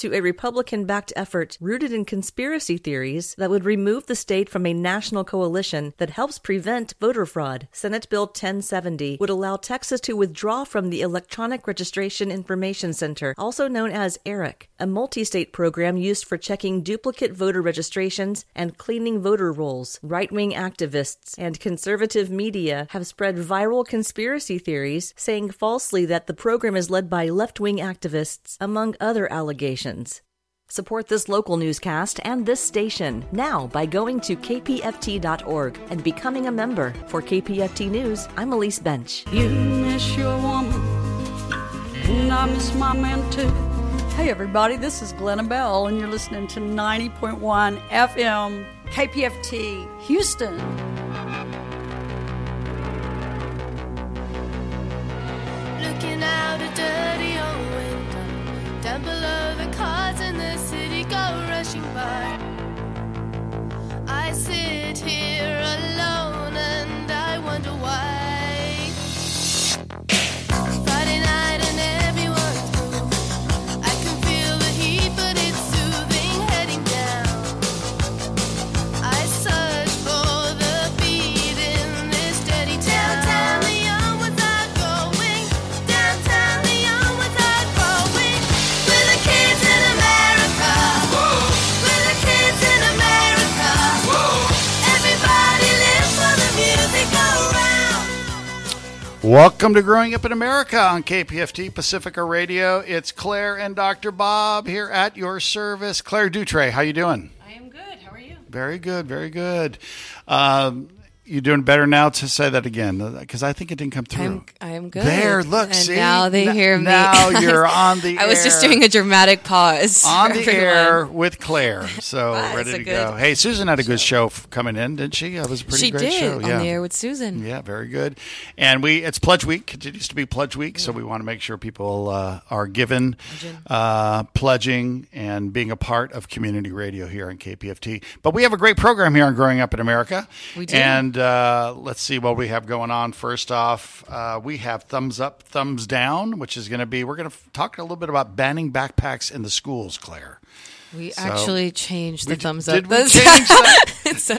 to a Republican backed effort rooted in conspiracy theories that would remove the state from a national coalition that helps prevent voter fraud. Senate Bill 1070 would allow Texas to withdraw from the Electronic Registration Information Center, also known as ERIC, a multi state program used for checking duplicate voter registrations and cleaning voter rolls. Right wing activists and conservative media have spread viral conspiracy theories, saying falsely that the program is led by left wing activists, among other allegations. Support this local newscast and this station now by going to kpft.org and becoming a member. For KPFT News, I'm Elise Bench. You miss your woman, and I miss my man too. Hey everybody, this is Glenna Bell, and you're listening to 90.1 FM KPFT Houston. Looking out a dirty old window, down below the cars in the city go rushing by. I sit here alone and I wonder why. Welcome to Growing Up in America on KPFT Pacifica Radio. It's Claire and Dr. Bob here at your service. Claire Dutre, how you doing? I am good. How are you? Very good, very good. Um, you doing better now to say that again because I think it didn't come through. I'm, I am good. There, look, and see? now they N- hear me. now you're on the I was just doing a dramatic pause. on the everyone. air with Claire. So Wow, ready to go. Hey, Susan had a good show f- coming in, didn't she? That was a pretty She great did show. on yeah. the air with Susan. Yeah, very good. And we it's Pledge Week. Continues to be Pledge Week, so we want to make sure people uh, are given, uh, pledging, and being a part of community radio here on KPFT. But we have a great program here on Growing Up in America. We do. And uh, let's see what we have going on. First off, uh, we have thumbs up, thumbs down, which is going to be we're going to f- talk a little bit about banning backpacks in the schools, Claire. We So- actually changed the We j- thumbs did up. we change that? So-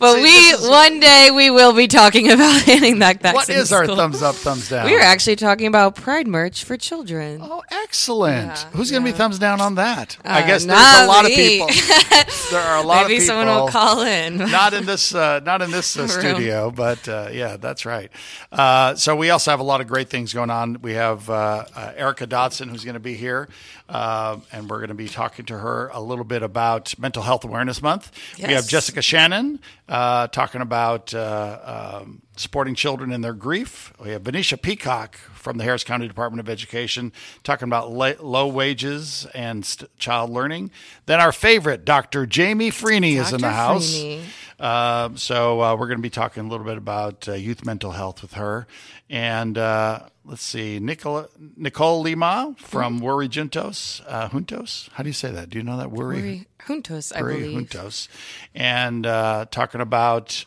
but See, we one day we will be talking about handing backpacks. What in is our thumbs up, thumbs down? We are actually talking about Pride merch for children. Oh, excellent. Yeah, Who's going to be thumbs down on that? I Uh, guess there's not a lot me. of people. There are a lot Maybe of people. Maybe someone will call in. not in this, uh, not in this uh, studio, but uh, yeah, that's right. Uh, so we also have a lot of great things going on. We have uh, uh, Erica Dotson who's going to be here, uh, and we're going to be talking to her a little bit about Mental Health Awareness Month. We have Jessica Shannon uh, talking about uh, um, supporting children in their grief. We have Venetia Peacock from the Harris County Department of Education talking about la- low wages and st- child learning. Then our favorite, Dr. Jamie Freeney, is in the Dr. house. Freeney. Um, so uh, we're going to be talking a little bit about uh, youth mental health with her. And uh, let's see, Nicola, Nicole Lima from Worry Juntos. Uh, Juntos? How do you say that? Do you know that? Worry, Worry Juntos, I believe. Juntos. And uh, talking about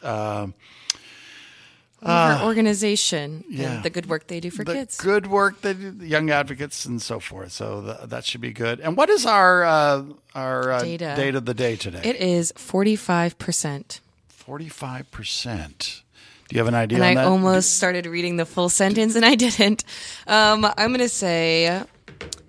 uh, Her organization yeah. and the good work they do for the kids. good work that the young advocates and so forth. So th- that should be good. And what is our uh, our uh, Data. date of the day today? It is 45%. Forty five percent. Do you have an idea And I that? almost started reading the full sentence and I didn't. Um, I'm going to say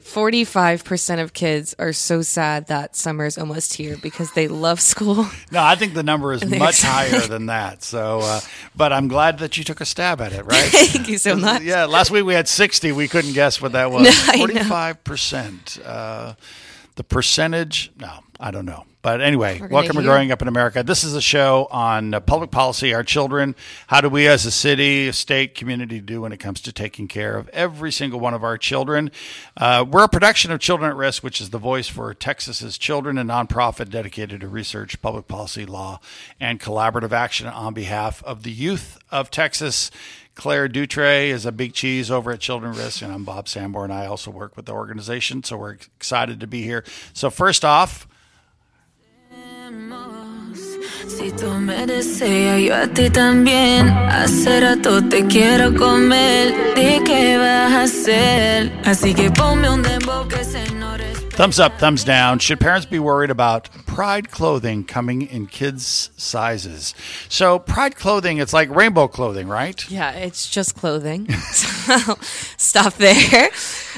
45% of kids are so sad that summer is almost here because they love school. No, I think the number is much higher than that. So, uh, but I'm glad that you took a stab at it, right? Thank you so much. yeah, last week we had 60. We couldn't guess what that was. No, 45%. Uh, the percentage, no, I don't know. But anyway, welcome to. Growing Up in America. This is a show on uh, public policy, our children. How do we as a city, a state, community do when it comes to taking care of every single one of our children? Uh, we're a production of Children at Risk, which is the voice for Texas's children, a nonprofit dedicated to research, public policy, law, and collaborative action on behalf of the youth of Texas. Claire Dutre is a big cheese over at Children at Risk, and I'm Bob Sanborn. I also work with the organization, so we're excited to be here. So, first off, Si tú me deseas, yo a ti también. Hace rato te quiero comer. Di qué vas a hacer. Así que ponme un dembow que se no respeta. Thumbs up, thumbs down. Should parents be worried about Pride clothing coming in kids' sizes? So, Pride clothing, it's like rainbow clothing, right? Yeah, it's just clothing. so stop there.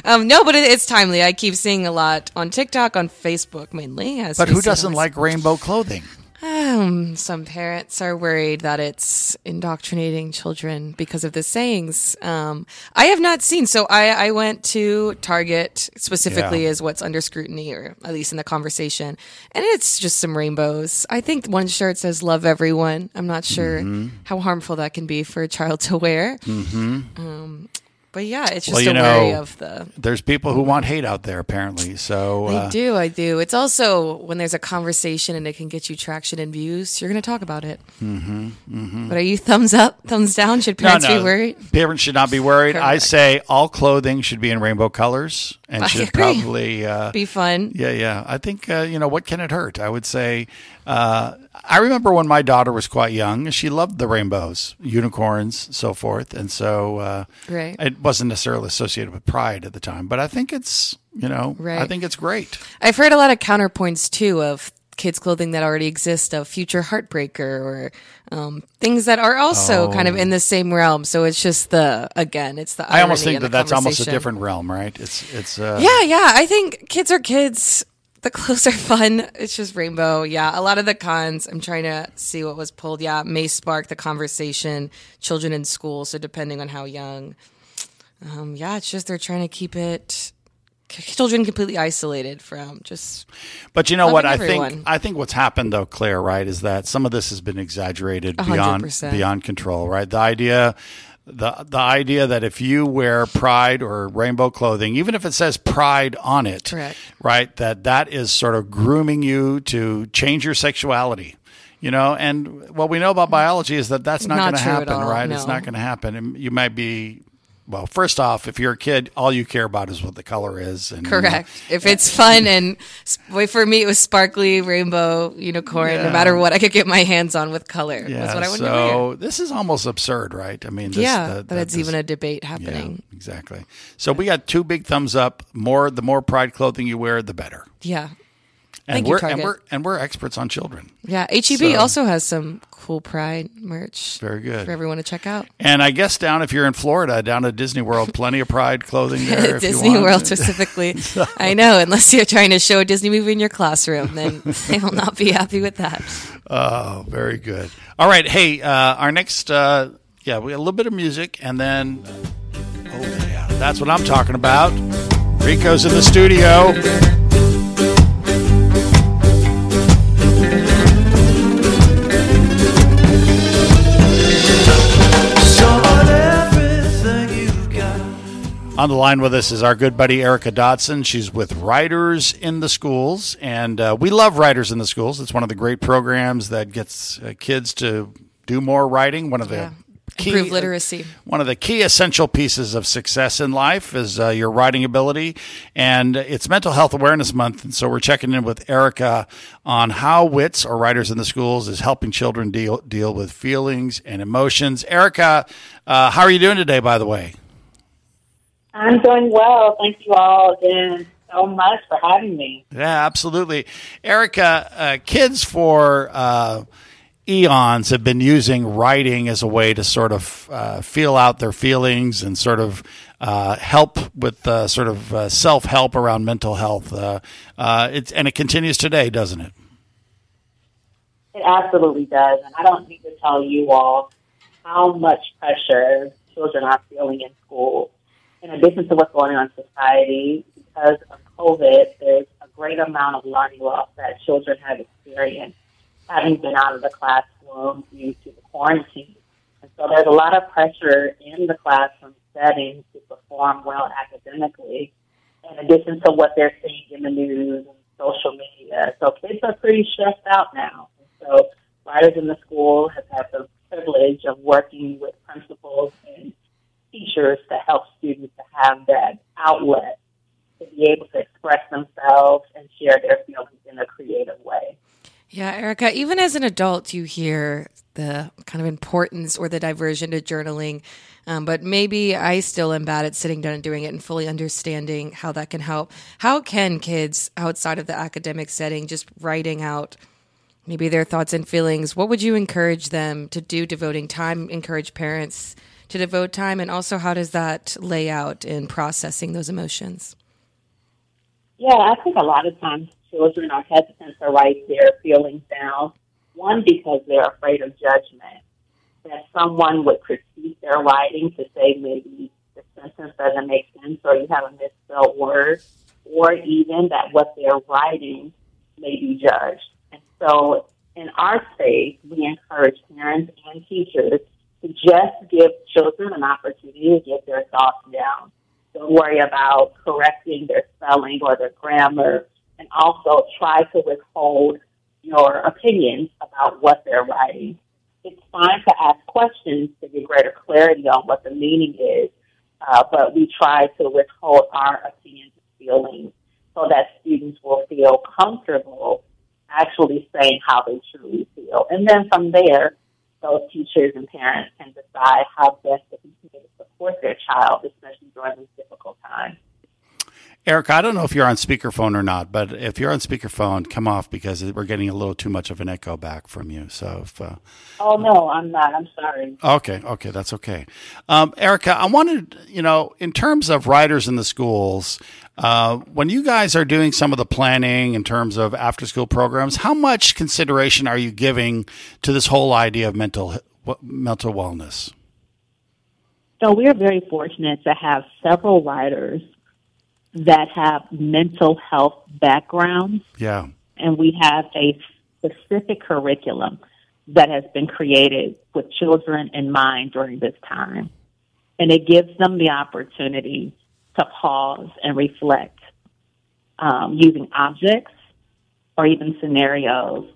Um, no, but it, it's timely. I keep seeing a lot on TikTok, on Facebook mainly. As But who doesn't like rainbow clothing? Um, some parents are worried that it's indoctrinating children because of the sayings. Um, I have not seen. So I, I went to Target specifically Yeah. as what's under scrutiny, or at least in the conversation, and it's just some rainbows. I think one shirt says "Love everyone." I'm not sure Mm-hmm. how harmful that can be for a child to wear. Mm-hmm. Um, but yeah, it's just Well, you a worry know, of the There's people who want hate out there, apparently. So, I uh, do, I do. It's also when there's a conversation and it can get you traction and views, you're going to talk about it. Mm-hmm, mm-hmm. But are you thumbs up, thumbs down? Should parents no, be worried? Parents should not be worried. I say all clothing should be in rainbow colors and I should agree. probably. Uh, Be fun. Yeah, yeah. I think uh, you know what can it hurt? I would say. Uh, I remember when my daughter was quite young. She loved the rainbows, unicorns, so forth, and so uh, Right. it wasn't necessarily associated with pride at the time. But I think it's you know right. I think it's great. I've heard a lot of counterpoints too of kids' clothing that already exist of future heartbreaker or um, things that are also kind of in the same realm. So it's just the again, it's the Oh. I almost think that that's almost a different realm, right? It's it's uh, Yeah, yeah. I think kids are kids. The clothes are fun. It's just rainbow. Yeah. A lot of the cons, I'm trying to see what was pulled. Yeah. May spark the conversation, children in school. So depending on how young. Um, yeah. It's just they're trying to keep it children completely isolated from just. But you know what? I think. I think what's happened though, Claire, right, is that some of this has been exaggerated hundred beyond percent. beyond control, right? The idea the the idea that if you wear pride or rainbow clothing, even if it says pride on it, Correct. right, that that is sort of grooming you to change your sexuality. You know, and what we know about biology is that that's not, Not going to happen, right? It's not going to happen. And you might be, well, first off, if you're a kid, all you care about is what the color is. And, you know, Correct. If it's fun and wait for me, it was sparkly rainbow unicorn. No matter what, I could get my hands on with color. Yeah, That's what I wanted to so this is almost absurd, right? I mean, this, Yeah, the- that it's even a debate yeah, happening. exactly. So we got two big thumbs up. More, the more pride clothing you wear, the better. Yeah. And Thank we're and Target. we're and we're experts on children. Yeah, HEB So- also has some cool Pride merch. Very good. for everyone to check out. And I guess down if you're in Florida, down at Disney World, plenty of pride clothing there. if you Disney. World specifically. I know, unless you're trying to show a Disney movie in your classroom, then they will not be happy with that. Oh, very good. All right, hey, uh, our next, uh, yeah, we got a little bit of music, and then, oh yeah, that's what I'm talking about. Rico's in the studio. On the line with us is our good buddy Erica Dotson. She's with Writers in the Schools, and uh, we love Writers in the Schools. It's one of the great programs that gets uh, kids to do more writing. One of the Yeah. key Improve literacy. One of the key essential pieces of success in life is uh, your writing ability, and it's Mental Health Awareness Month, and so we're checking in with Erica on how WITS or Writers in the Schools is helping children deal deal with feelings and emotions. Erica, uh, how are you doing today? By the way. I'm doing well. Thank you all again so much for having me. Yeah, absolutely. Erica, uh, kids for uh, eons have been using writing as a way to sort of uh, feel out their feelings and sort of uh, help with uh, sort of uh, self help around mental health. Uh, uh, it's, and it continues today, doesn't it? It absolutely does. And I don't need to tell you all how much pressure children are feeling in school. In addition to what's going on in society, because of COVID, there's a great amount of learning loss that children have experienced having been out of the classroom due to the quarantine. And so there's a lot of pressure in the classroom setting to perform well academically, in addition to what they're seeing in the news and social media. So kids are pretty stressed out now. And so writers in the school have had the privilege of working with principals and teachers to help students to have that outlet to be able to express themselves and share their feelings in a creative way. Yeah, Erica, even as an adult, you hear the kind of importance or the diversion to journaling. Um, but maybe I still am bad at sitting down and doing it and fully understanding how that can help. How can kids outside of the academic setting just writing out maybe their thoughts and feelings? What would you encourage them to do devoting time? Encourage parents to devote time? And also, how does that lay out in processing those emotions? Yeah, I think a lot of times children are hesitant to write their feelings down. One, because they're afraid of judgment, that someone would critique their writing to say maybe the sentence doesn't make sense or you have a misspelled word, or even that what they're writing may be judged. And so in our space, we encourage parents and teachers just give children an opportunity to get their thoughts down. Don't worry about correcting their spelling or their grammar, and also try to withhold your opinions about what they're writing. It's fine to ask questions to get greater clarity on what the meaning is, uh, but we try to withhold our opinions and feelings so that students will feel comfortable actually saying how they truly feel. And then from there, those teachers and parents can decide how best to continue to support their child, especially during these difficult times. Erica, I don't know if you're on speakerphone or not, but if you're on speakerphone, come off because we're getting a little too much of an echo back from you. So, if, uh, Oh, no, I'm not. I'm sorry. okay, okay, that's okay. Um, Erica, I wanted, you know, in terms of writers in the schools, uh, when you guys are doing some of the planning in terms of after school programs, how much consideration are you giving to this whole idea of mental mental wellness? So we're very fortunate to have several writers that have mental health backgrounds, Yeah. and we have a specific curriculum that has been created with children in mind during this time. And it gives them the opportunity to pause and reflect um, using objects or even scenarios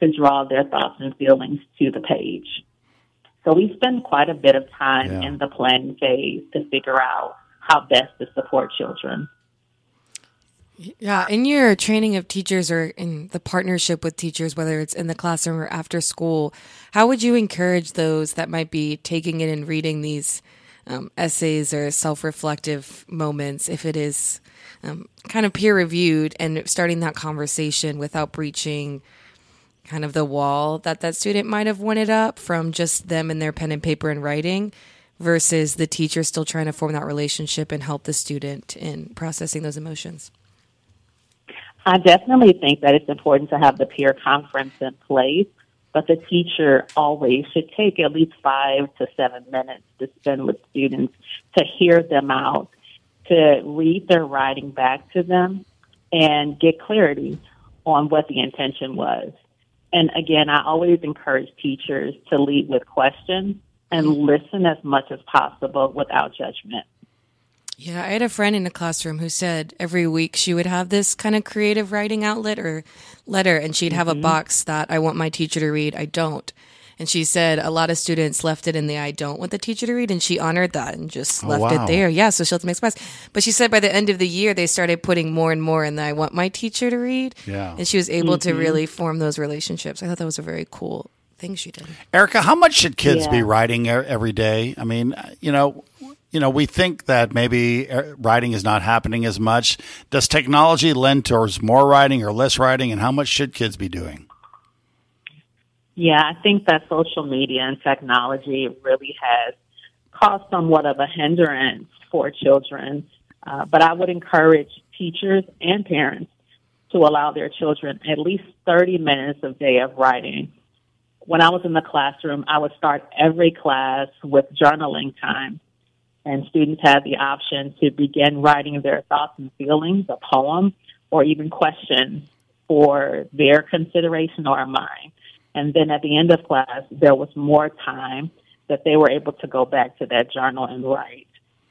to draw their thoughts and feelings to the page. So we spend quite a bit of time Yeah. in the planning phase to figure out how best to support children. Yeah, in your training of teachers or in the partnership with teachers, whether it's in the classroom or after school, how would you encourage those that might be taking it and reading these um, essays or self reflective moments if it is um, kind of peer reviewed and starting that conversation without breaching kind of the wall that that student might have wanted up from just them and their pen and paper and writing versus the teacher still trying to form that relationship and help the student in processing those emotions? I definitely think that it's important to have the peer conference in place, but the teacher always should take at least five to seven minutes to spend with students to hear them out, to read their writing back to them, and get clarity on what the intention was. And again, I always encourage teachers to lead with questions and listen as much as possible without judgment. Yeah, I had a friend in the classroom who said every week she would have this kind of creative writing outlet or letter, and she'd have a mm-hmm. box that I want my teacher to read, I don't. And she said a lot of students left it in the I don't want the teacher to read, and she honored that and just Oh, left wow. it there. Yeah, so she'll have to make space. But she said by the end of the year, they started putting more and more in the I want my teacher to read. Yeah. And she was able to mm-hmm. really form those relationships. I thought that was a very cool thing she did. Erica, how much should kids be writing every day? I mean, uh, you know, you know, we think that maybe uh, writing is not happening as much. Does technology lend towards more writing or less writing, and how much should kids be doing? Yeah, I think that social media and technology really has caused somewhat of a hindrance for children. Uh, but I would encourage teachers and parents to allow their children at least 30 minutes a day of writing. When I was in the classroom, I would start every class with journaling time. And students had the option to begin writing their thoughts and feelings, a poem, or even questions for their consideration or mine. And then at the end of class, there was more time that they were able to go back to that journal and write.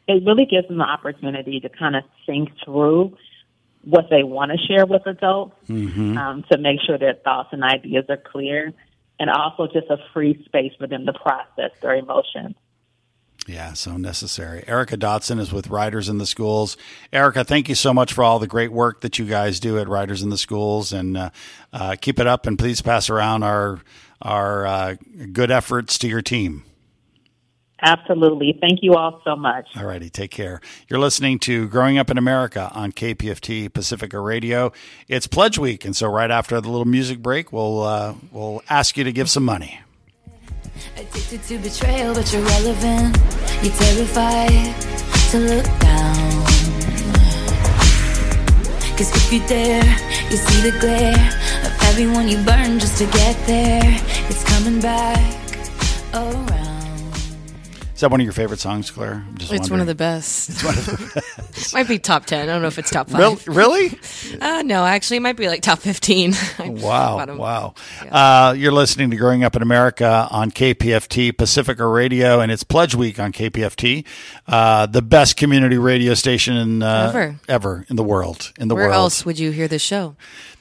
It really gives them the opportunity to kind of think through what they want to share with adults um, to make sure their thoughts and ideas are clear, and also just a free space for them to process their emotions. Yeah, so necessary. Erica Dotson is with Writers in the Schools. Erica, thank you so much for all the great work that you guys do at Writers in the Schools, and uh, uh, keep it up. And please pass around our our uh, good efforts to your team. Absolutely. Thank you all so much. All righty, take care. You're listening to Growing Up in America on KPFT Pacifica Radio. It's Pledge Week, and so right after the little music break, we'll uh, we'll ask you to give some money. Addicted to betrayal, but you're relevant. You're terrified to look down. Cause if you dare, you see the glare of everyone you burn just to get there. It's coming back around. Is that one of your favorite songs, Claire? I'm just It's one of the best. It's one of the best. might be top 10. I don't know if it's top 5. really? Uh, no, actually, it might be like top 15. Wow, wow. Uh, you're listening to Growing Up in America on KPFT Pacifica Radio, and it's Pledge Week on KPFT, uh, the best community radio station in uh, Ever. ever in the world. In the Where world. else would you hear this show?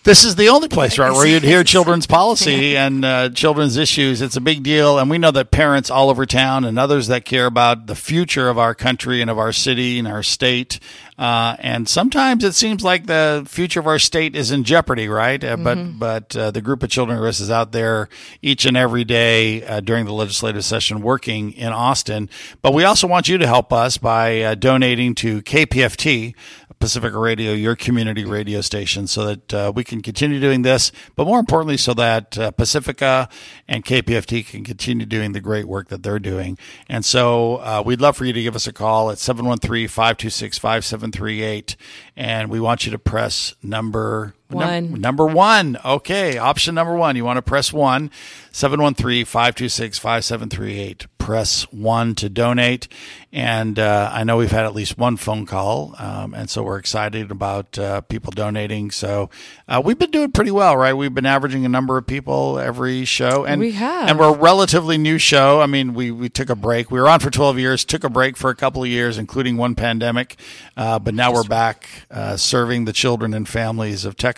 This is the only place, right, where you'd hear children's policy and uh, children's issues. It's a big deal, and we know that parents all over town and others that care about the future of our country and of our city and our state. Uh, and sometimes it seems like the future of our state is in jeopardy, right? Uh, But but uh, the group of children at risk is out there each and every day uh, during the legislative session working in Austin. But we also want you to help us by uh, donating to KPFT. Pacifica Radio, your community radio station, so that uh, we can continue doing this, but more importantly, so that uh, Pacifica and KPFT can continue doing the great work that they're doing. And so uh, we'd love for you to give us a call at 713 526 5738. And we want you to press number num- One. number one. Okay. Option number one. You want to press one. 713 526 5738. Press one to donate. And uh, I know we've had at least one phone call. Um, and so we're excited about uh, people donating. So uh, we've been doing pretty well, right? We've been averaging a number of people every show. And, We have. And we're a relatively new show. I mean, we, we took a break. We were on for 12 years, took a break for a couple of years, including one pandemic. Uh, but now we're back uh, serving the children and families of Texas.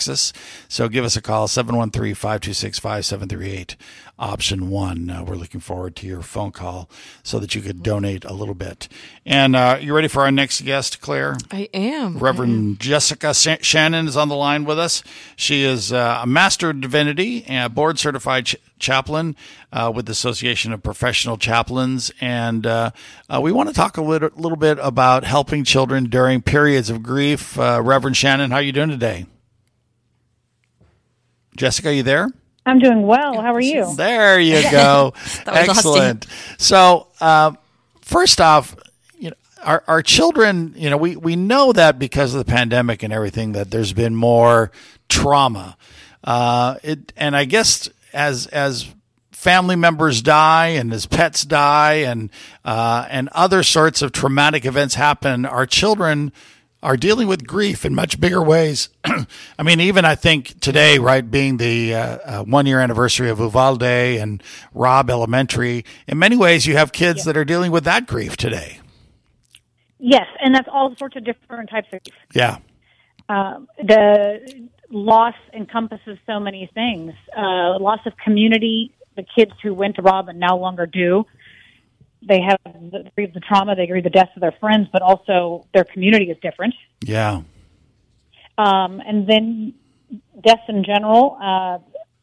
So give us a call, 713 526 5738 option one. Uh, we're looking forward to your phone call so that you could donate a little bit. And uh, you ready for our next guest, Claire? I am. Reverend Jessica Sa- Shannon is on the line with us. She is uh, a Master of Divinity and board certified ch- chaplain uh, with the Association of Professional Chaplains. And uh, uh, we want to talk a little, little bit about helping children during periods of grief. Uh, Reverend Shannon, how are you doing today? Jessica, are you there? I'm doing well. How are you? There you go. we lost. Excellent. So, um, first off, you know, our, our children, you know, we, we know that because of the pandemic and everything, that there's been more trauma. Uh, it, and I guess as, as family members die and as pets die and, uh, and other sorts of traumatic events happen, our children are dealing with grief in much bigger ways. I mean, even I think today, right, being the uh, uh, one year anniversary of Uvalde and Robb Elementary, in many ways, you have kids that are dealing with that grief today. Yes, and that's all sorts of different types of. Yeah. Um, the loss encompasses so many things. Uh, loss of community. The kids who went to Robb and no longer do. They have the, grieve the trauma. They grieve the deaths of their friends, but also their community is different. Yeah. Um, and then deaths in general. Uh,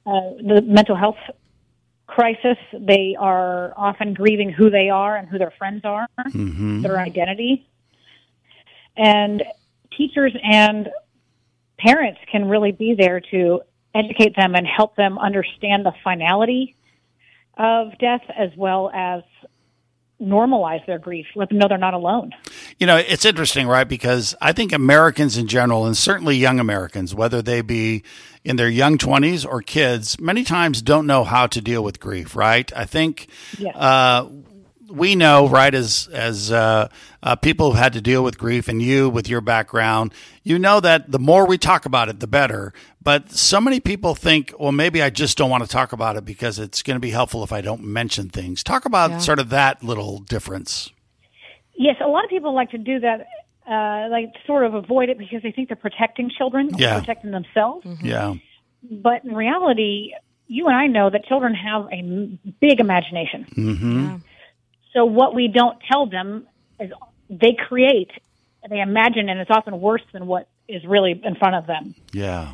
uh, the mental health crisis. They are often grieving who they are and who their friends are, their identity. And teachers and parents can really be there to educate them and help them understand the finality of death as well as normalize their grief, let them know they're not alone. You know, it's interesting, right? Because I think Americans in general, and certainly young Americans, whether they be in their young 20s or kids, many times don't know how to deal with grief, right? I think Yes. uh, we know, right, as as uh, uh, people who've had to deal with grief, and you with your background, you know that the more we talk about it, the better. But so many people think, well, maybe I just don't want to talk about it because it's going to be helpful if I don't mention things. Talk about Yeah. sort of that little difference. Yes, a lot of people like to do that, uh, like sort of avoid it because they think they're protecting children, or Yeah. protecting themselves. Yeah. But in reality, you and I know that children have a big imagination. hmm So what we don't tell them is they create, they imagine, and it's often worse than what is really in front of them. Yeah.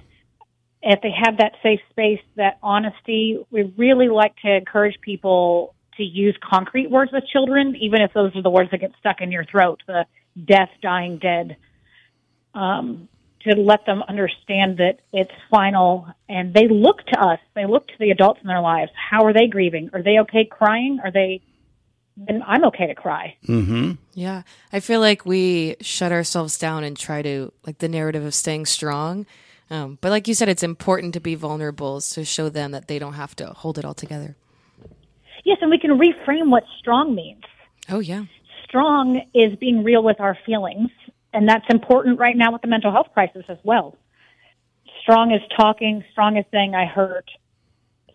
If they have that safe space, that honesty, we really like to encourage people to use concrete words with children, even if those are the words that get stuck in your throat, the death, dying, dead. Um, to let them understand that it's final and they look to us, they look to the adults in their lives. How are they grieving? Are they okay crying? Are they, then I'm okay to cry. Yeah. I feel like we shut ourselves down and try to, like, the narrative of staying strong. Um, but like you said, it's important to be vulnerable to show them that they don't have to hold it all together. Yes, and we can reframe what strong means. Oh, yeah. strong is being real with our feelings, and that's important right now with the mental health crisis as well. Strong is talking, strong is saying I hurt,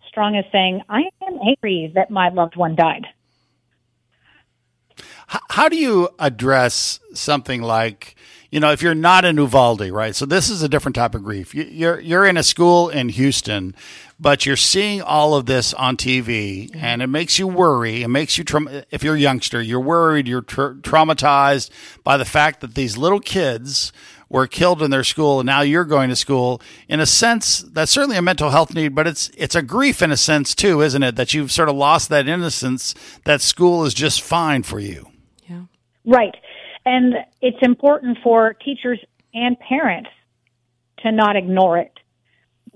strong is saying I am angry that my loved one died. H- how do you address something like you know if you're not in Uvalde, right? So this is a different type of grief. You, you're you're in a school in Houston, but you're seeing all of this on TV, mm-hmm. and it makes you worry. It makes you traum- if you're a youngster, you're worried, you're tra- traumatized by the fact that these little kids were killed in their school and now you're going to school in a sense that's certainly a mental health need but it's it's a grief in a sense too isn't it that you've sort of lost that innocence that school is just fine for you. Right. And it's important for teachers and parents to not ignore it.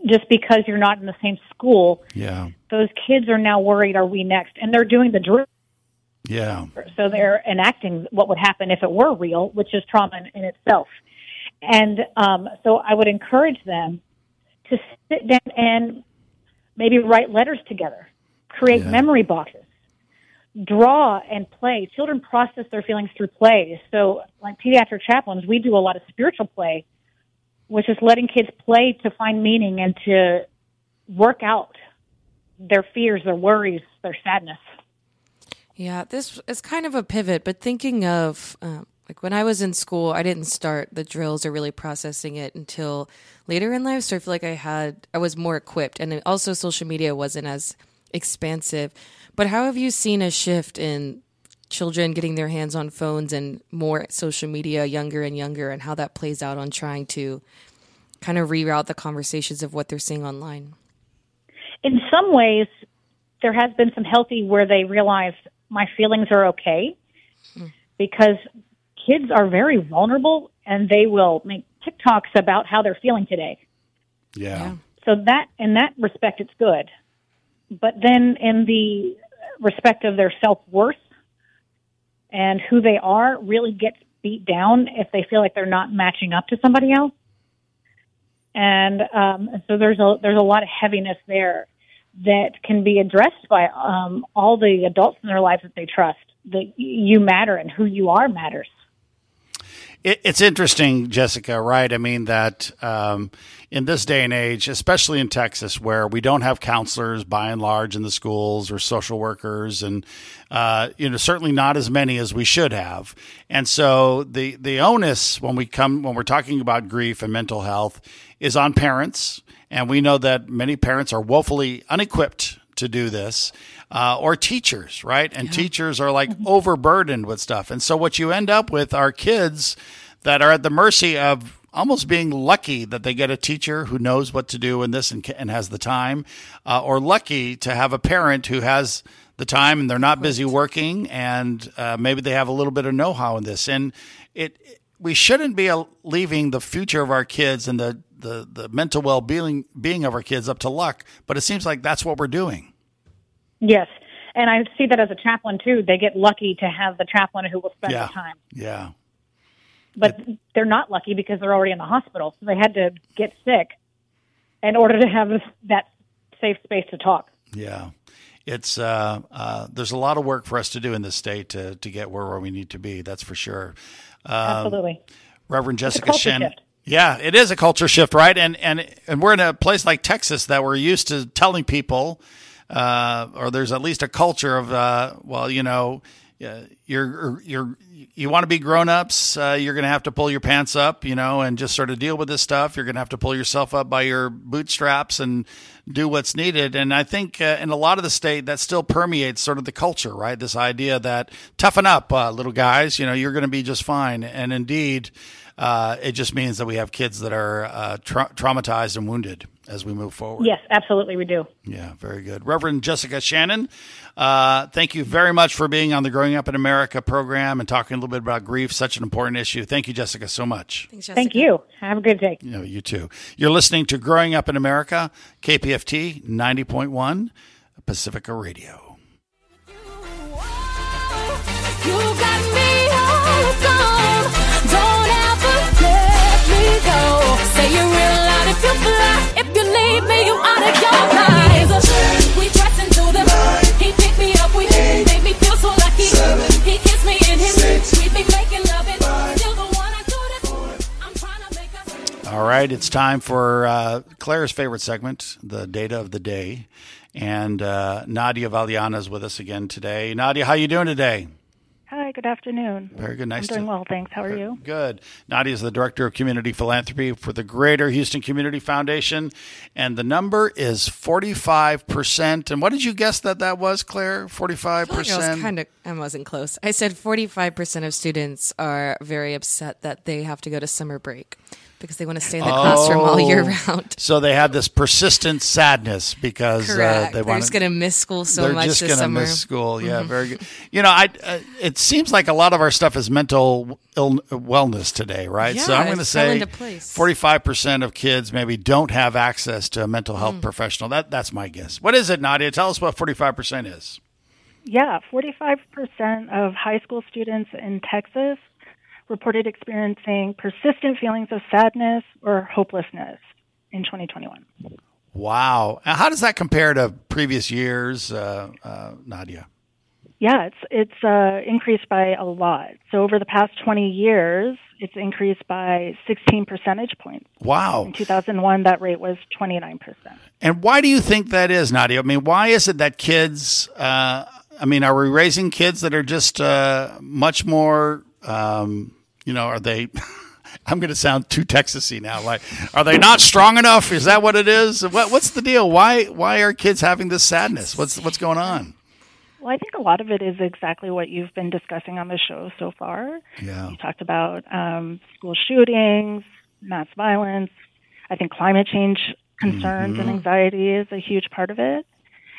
Just because you're not in the same school, yeah those kids are now worried, are we next? And they're doing the drill. yeah So they're enacting what would happen if it were real, which is trauma in, in itself. And um, so I would encourage them to sit down and maybe write letters together, create Yeah. memory boxes, draw and play. Children process their feelings through play. So, like pediatric chaplains, we do a lot of spiritual play, which is letting kids play to find meaning and to work out their fears, their worries, their sadness. Yeah, this is kind of a pivot, but thinking of um, like when I was in school, I didn't start the drills or really processing it until later in life. So I feel like I had, I was more equipped. And also, social media wasn't as expansive. But how have you seen a shift in children getting their hands on phones and more social media younger and younger, and how that plays out on trying to kind of reroute the conversations of what they're seeing online? in some ways, there has been some healthy where they realize my feelings are okay hmm. because kids are very vulnerable and they will make TikToks about how they're feeling today. yeah So that in that respect, it's good. But then in the respect of their self worth and who they are, really gets beat down if they feel like they're not matching up to somebody else. And um, so there's a there's a lot of heaviness there that can be addressed by um, all the adults in their lives that they trust. That you matter and who you are matters. It, it's interesting, Jessica, right? I mean, that um, in this day and age, especially in Texas, where we don't have counselors by and large in the schools or social workers, and uh, you know, certainly not as many as we should have. And so the the onus when we come when we're talking about grief and mental health is on parents, and we know that many parents are woefully unequipped to do this, uh, or teachers, right? And teachers are like overburdened with stuff. And so what you end up with are kids that are at the mercy of almost being lucky that they get a teacher who knows what to do in this and, and has the time, uh, or lucky to have a parent who has the time and they're not busy working and uh, maybe they have a little bit of know-how in this. And it we shouldn't be uh, leaving the future of our kids and the the, the mental well-being being of our kids up to luck, but it seems like that's what we're doing. Yes. And I see that as a chaplain too. They get lucky to have the chaplain who will spend Yeah. the time. Yeah. But they're not lucky because they're already in the hospital. So they had to get sick in order to have that safe space to talk. Yeah. It's uh, uh, there's a lot of work for us to do in this state to to get where, where we need to be. That's for sure. Um, Absolutely. Reverend Jessica Shannon. shift. Yeah, it is a culture shift, right? And and and we're in a place like Texas that we're used to telling people, uh, or there's at least a culture of, uh, well, you know, uh, you're you're you want to be grown ups, uh, you're going to have to pull your pants up, you know, and just sort of deal with this stuff. You're going to have to pull yourself up by your bootstraps and do what's needed. And I think uh, in a lot of the state that still permeates sort of the culture, right? This idea that toughen up, uh, little guys, you know, you're going to be just fine. And indeed, uh, it just means that we have kids that are uh, tra- traumatized and wounded. as we move forward. Yes, absolutely, we do. Yeah, very good. Reverend Jessica Shannon, uh, thank you very much for being on the Growing Up in America program and talking a little bit about grief, such an important issue. Thank you, Jessica, so much. Thanks, Jessica. Thank you. Have a good day. You know, you too. You're listening to Growing Up in America, KPFT 90.1, Pacifica Radio. You got All right, it's time for uh, Claire's favorite segment, the data of the day. And uh, Nadia Valiana is with us again today. Nadia, how you doing today? Hi, good afternoon. Very good. Nice I'm doing to well, thanks. How are you? Good. Nadia is the director of community philanthropy for the Greater Houston Community Foundation, and the number is forty-five percent. And what did you guess that that was, Claire? 45 percent. I was percent. kind of, I wasn't close. I said 45% of students are very upset that they have to go to summer break because they want to stay in the classroom all year Oh. round. So they have this persistent sadness because uh, they They're want just going to miss school so they're much just this gonna summer. miss school. Yeah, very good. You know, I uh, it seems like a lot of our stuff is mental Ill- wellness today, right? Yeah, so I'm going to say 45 percent of kids maybe don't have access to a mental health Mm. professional. That that's my guess. What is it, Nadia? Tell us what 45 percent is. Yeah, 45% of high school students in Texas reported experiencing persistent feelings of sadness or hopelessness in 2021. Wow. And How does that compare to previous years, uh, uh, Nadia? Yeah, it's it's uh, increased by a lot. So over the past 20 years, it's increased by 16 percentage points. Wow. In 2001, that rate was 29 percent. And why do you think that is, Nadia? I mean, why is it that kids? Uh, I mean, are we raising kids that are just uh, much more? Um, you know, are they? I'm going to sound too Texasy now. Like, are they not strong enough? Is that what it is? What, what's the deal? Why why are kids having this sadness? What's what's going on? Well, I think a lot of it is exactly what you've been discussing on the show so far. Yeah. You talked about um, school shootings, mass violence. I think climate change concerns Mm-hmm. and anxiety is a huge part of it.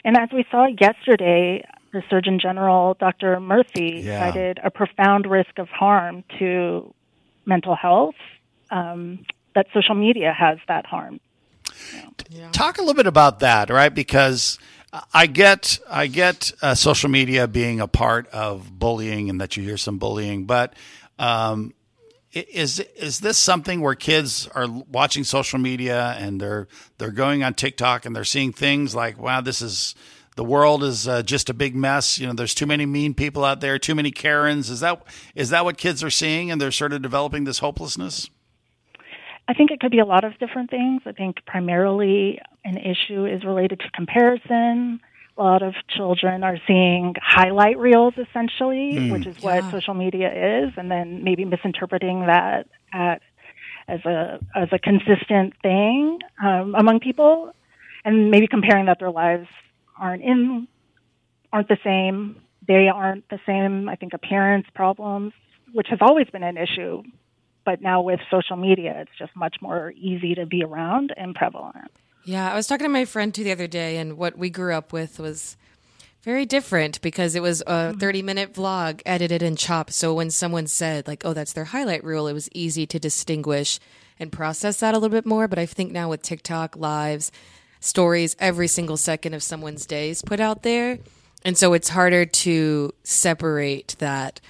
And as we saw yesterday, the Surgeon General, Dr. Murthy, Yeah. cited a profound risk of harm to mental health, um, that social media has that harm. Talk a little bit about that, right? Because I get I get uh, social media being a part of bullying, and that you hear some bullying, but um, is is this something where kids are watching social media and they're they're going on TikTok and they're seeing things like, wow, this is the world is uh, just a big mess. You know, there's too many mean people out there, too many Karens. Is that is that what kids are seeing, and they're sort of developing this hopelessness? I think it could be a lot of different things. I think primarily an issue is related to comparison. A lot of children are seeing highlight reels essentially, which is what social media is, and then maybe misinterpreting that at, as a as a consistent thing um, among people, and maybe comparing that their lives aren't in aren't the same. They aren't the same. I think appearance problems, which has always been an issue, but now with social media, it's just much more easy to be around and prevalent. Yeah, I was talking to my friend too the other day, and what we grew up with was very different because it was a mm-hmm. 30 minute vlog edited and chopped. So when someone said, like, oh, that's their highlight reel, it was easy to distinguish and process that a little bit more. But I think now with TikTok lives, stories, every single second of someone's day is put out there. And so it's harder to separate that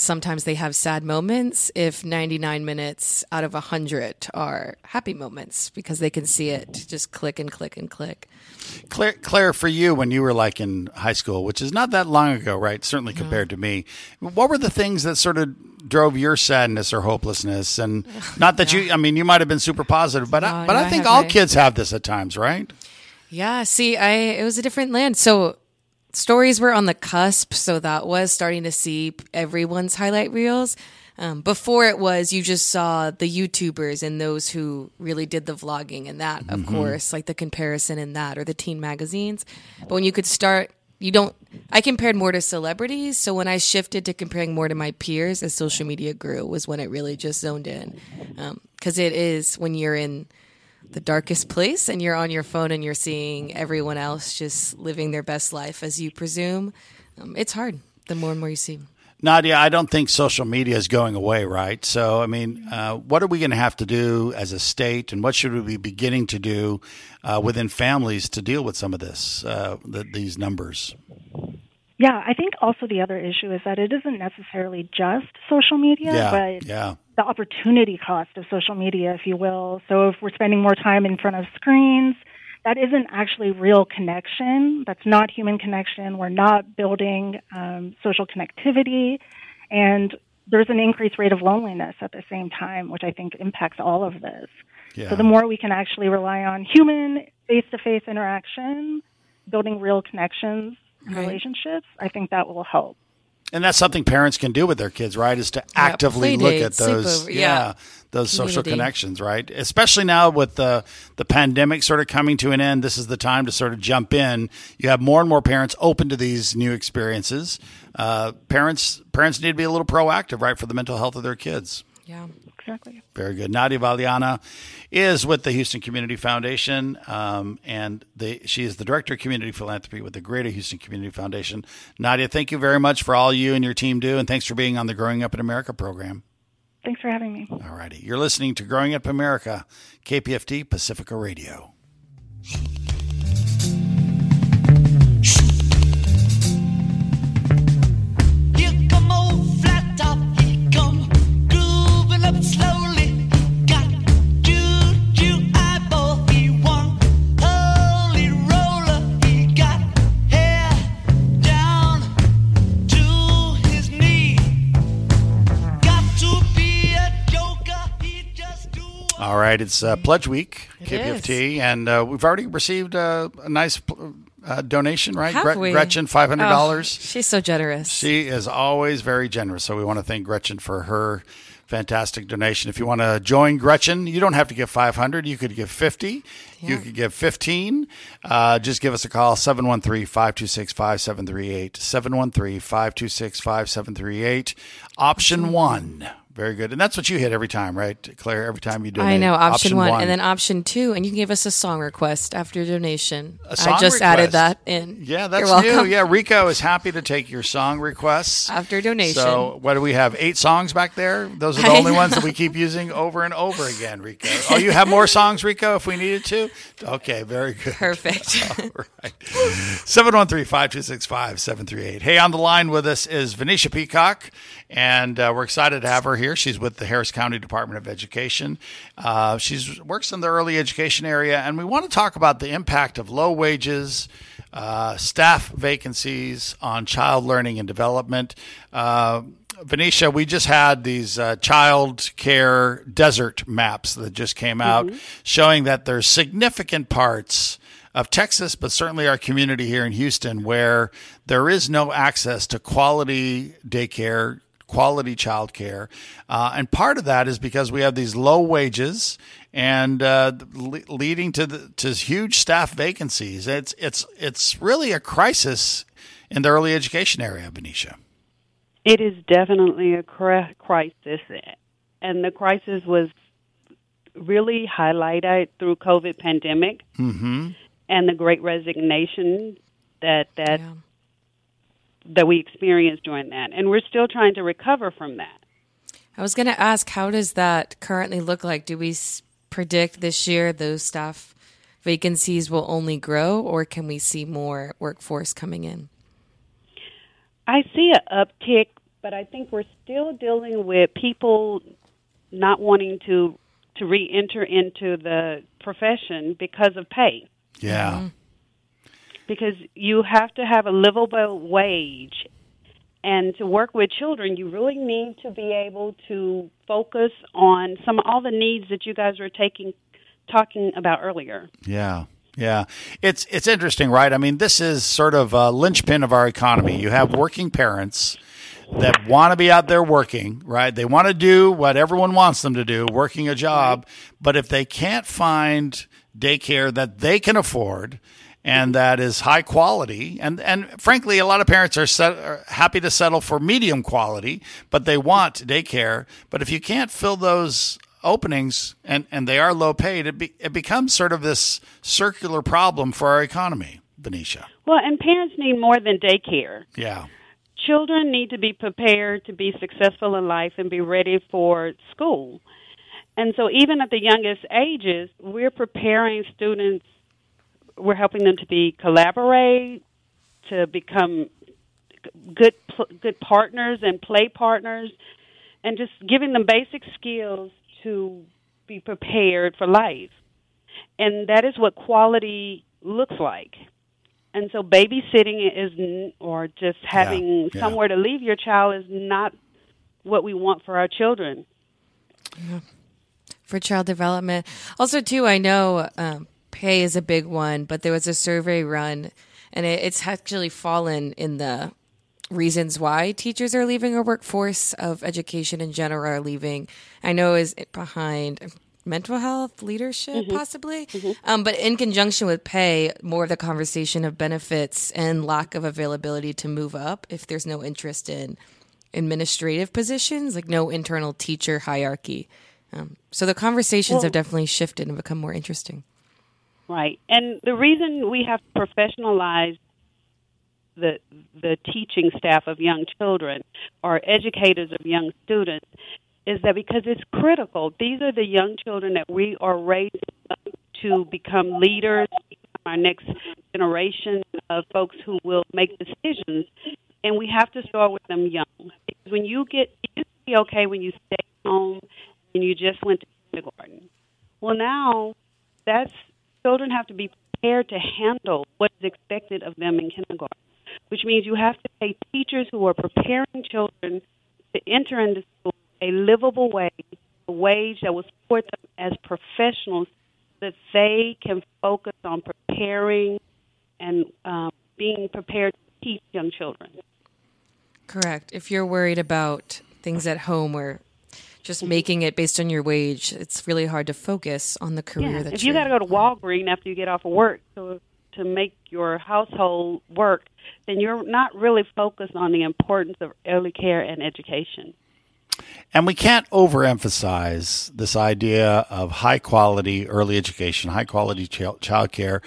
sometimes they have sad moments if 99 minutes out of 100 are happy moments because they can see it just click and click and click. Claire, Claire, for you, when you were like in high school, which is not that long ago, right? Certainly compared to me, what were the things that sort of drove your sadness or hopelessness? And not that you, I mean, you might have been super positive, but I, but no, I I think have all my- kids have this at times, right? Yeah, see, I it was a different land. So stories were on the cusp, so that was starting to see everyone's highlight reels. Um, before it was, you just saw the YouTubers and those who really did the vlogging and that, of course, like the comparison in that or the teen magazines. But when you could start, you don't. I compared more to celebrities, so when I shifted to comparing more to my peers as social media grew, was when it really just zoned in, because it is when you're in the darkest place and you're on your phone and you're seeing everyone else just living their best life as you presume, um, it's hard the more and more you see. Nadia, I don't think social media is going away, right? So, I mean, uh, what are we going to have to do as a state, and what should we be beginning to do uh, within families to deal with some of this, uh, the, these numbers? Yeah, I think also the other issue is that it isn't necessarily just social media, Yeah, but yeah. The opportunity cost of social media, if you will. So if we're spending more time in front of screens, that isn't actually real connection. That's not human connection. We're not building um, social connectivity. And there's an increased rate of loneliness at the same time, which I think impacts all of this. Yeah. So the more we can actually rely on human face to face interaction, building real connections and Right. relationships, I think that will help. And that's something parents can do with their kids, right? Is to actively play look at those, sleepover, yeah. those social connections, right? Especially now with the the pandemic sort of coming to an end, this is the time to sort of jump in. You have more and more parents open to these new experiences. Uh, parents parents need to be a little proactive, right, for the mental health of their kids. Yeah. Exactly. Very good. Nadia Valiana is with the Houston Community Foundation, um, and the, she is the director of community philanthropy with the Greater Houston Community Foundation. Nadia, thank you very much for all you and your team do, and thanks for being on the Growing Up in America program. Thanks for having me. All righty. You're listening to Growing Up America, KPFT Pacifica Radio. All right. It's uh, Pledge Week, It KPFT, and uh, we've already received uh, a nice uh, donation, right? Have Gret- we? Gretchen, $500. Oh, she's so generous. She is always very generous. So we want to thank Gretchen for her fantastic donation. If you want to join Gretchen, you don't have to give 500. You could give 50. You could give 15. Uh, just give us a call, 713-526-5738. 713-526-5738. Option one. Very good. And that's what you hit every time, right, Claire? Every time you donate. I know option, one, and then option two, and you can give us a song request after donation. I just added that in. Yeah, that's new. Yeah, Rico is happy to take your song requests After donation. So, what do we have? Eight songs back there. Those are the I only ones that we keep using over and over again, Rico. Oh, you have more songs, Rico, if we needed to. Okay, very good. Perfect. All right. 713-526-5738. Hey, on the line with us is Venetia Peacock, and uh, we're excited to have her here. She's with the Harris County Department of Education. Uh, she's works in the early education area, and we want to talk about the impact of low wages, uh, staff vacancies on child learning and development. Uh, Venetia, we just had these uh, child care desert maps that just came out showing that there's significant parts of Texas, but certainly our community here in Houston, where there is no access to quality daycare, quality childcare. Uh, and part of that is because we have these low wages and uh, le- leading to the, to huge staff vacancies. It's it's it's really a crisis in the early education area, Venetia. It is definitely a cri- crisis, and the crisis was really highlighted through COVID pandemic Mm-hmm. and the Great Resignation that that Yeah. That we experienced during that, and we're still trying to recover from that. I was going to ask, how does that currently look like? Do we s- predict this year those staff vacancies will only grow, or can we see more workforce coming in? I see an uptick, but I think we're still dealing with people not wanting to to re-enter into the profession because of pay. Yeah. Mm-hmm. Because you have to have a livable wage and to work with children you really need to be able to focus on some all the needs that you guys were taking talking about earlier Yeah. Yeah. It's it's interesting, right? I mean, this is sort of a linchpin of our economy. You have working parents that want to be out there working, right? They want to do what everyone wants them to do, working a job, but if they can't find daycare that they can afford and that is high quality and and frankly a lot of parents are, set, are happy to settle for medium quality but they want daycare but if you can't fill those openings and, and they are low paid, it, be, it becomes sort of this circular problem for our economy, Venetia. Well, and parents need more than daycare. Yeah. Children need to be prepared to be successful in life and be ready for school. And so, even at the youngest ages, we're preparing students, we're helping them to be collaborate, to become good good partners and play partners, and just giving them basic skills to be prepared for life. And that is what quality looks like. And so, babysitting is, n- or just having yeah. somewhere to leave your child, is not what we want for our children. for child development. Also, too, I know um, pay is a big one, but there was a survey run, and it, it's actually fallen in the reasons why teachers are leaving our workforce of education in general are leaving. I know is behind mental health leadership possibly um, but in conjunction with pay more of the conversation of benefits and lack of availability to move up if there's no interest in administrative positions like no internal teacher hierarchy. Um, so the conversations Well- have definitely shifted and become more interesting Right. And the reason we have to professionalize the the teaching staff of young children or educators of young students is that because it's critical. These are the young children that we are raising to become leaders, our next generation of folks who will make decisions, and we have to start with them young. Because when you get, to be okay when you stay home and you just went to kindergarten. Well, now that's children have to be prepared to handle what is expected of them in kindergarten, which means you have to pay teachers who are preparing children to enter into school a livable wage, a wage that will support them as professionals that they can focus on preparing and um, being prepared to teach young children. correct if you're worried about things at home or just making it based on your wage it's really hard to focus on the career that you Yeah, that if you got to go to Walgreens after you get off of work to to make your household work, then you're not really focused on the importance of early care and education. And we can't overemphasize this idea of high quality early education, high quality child childcare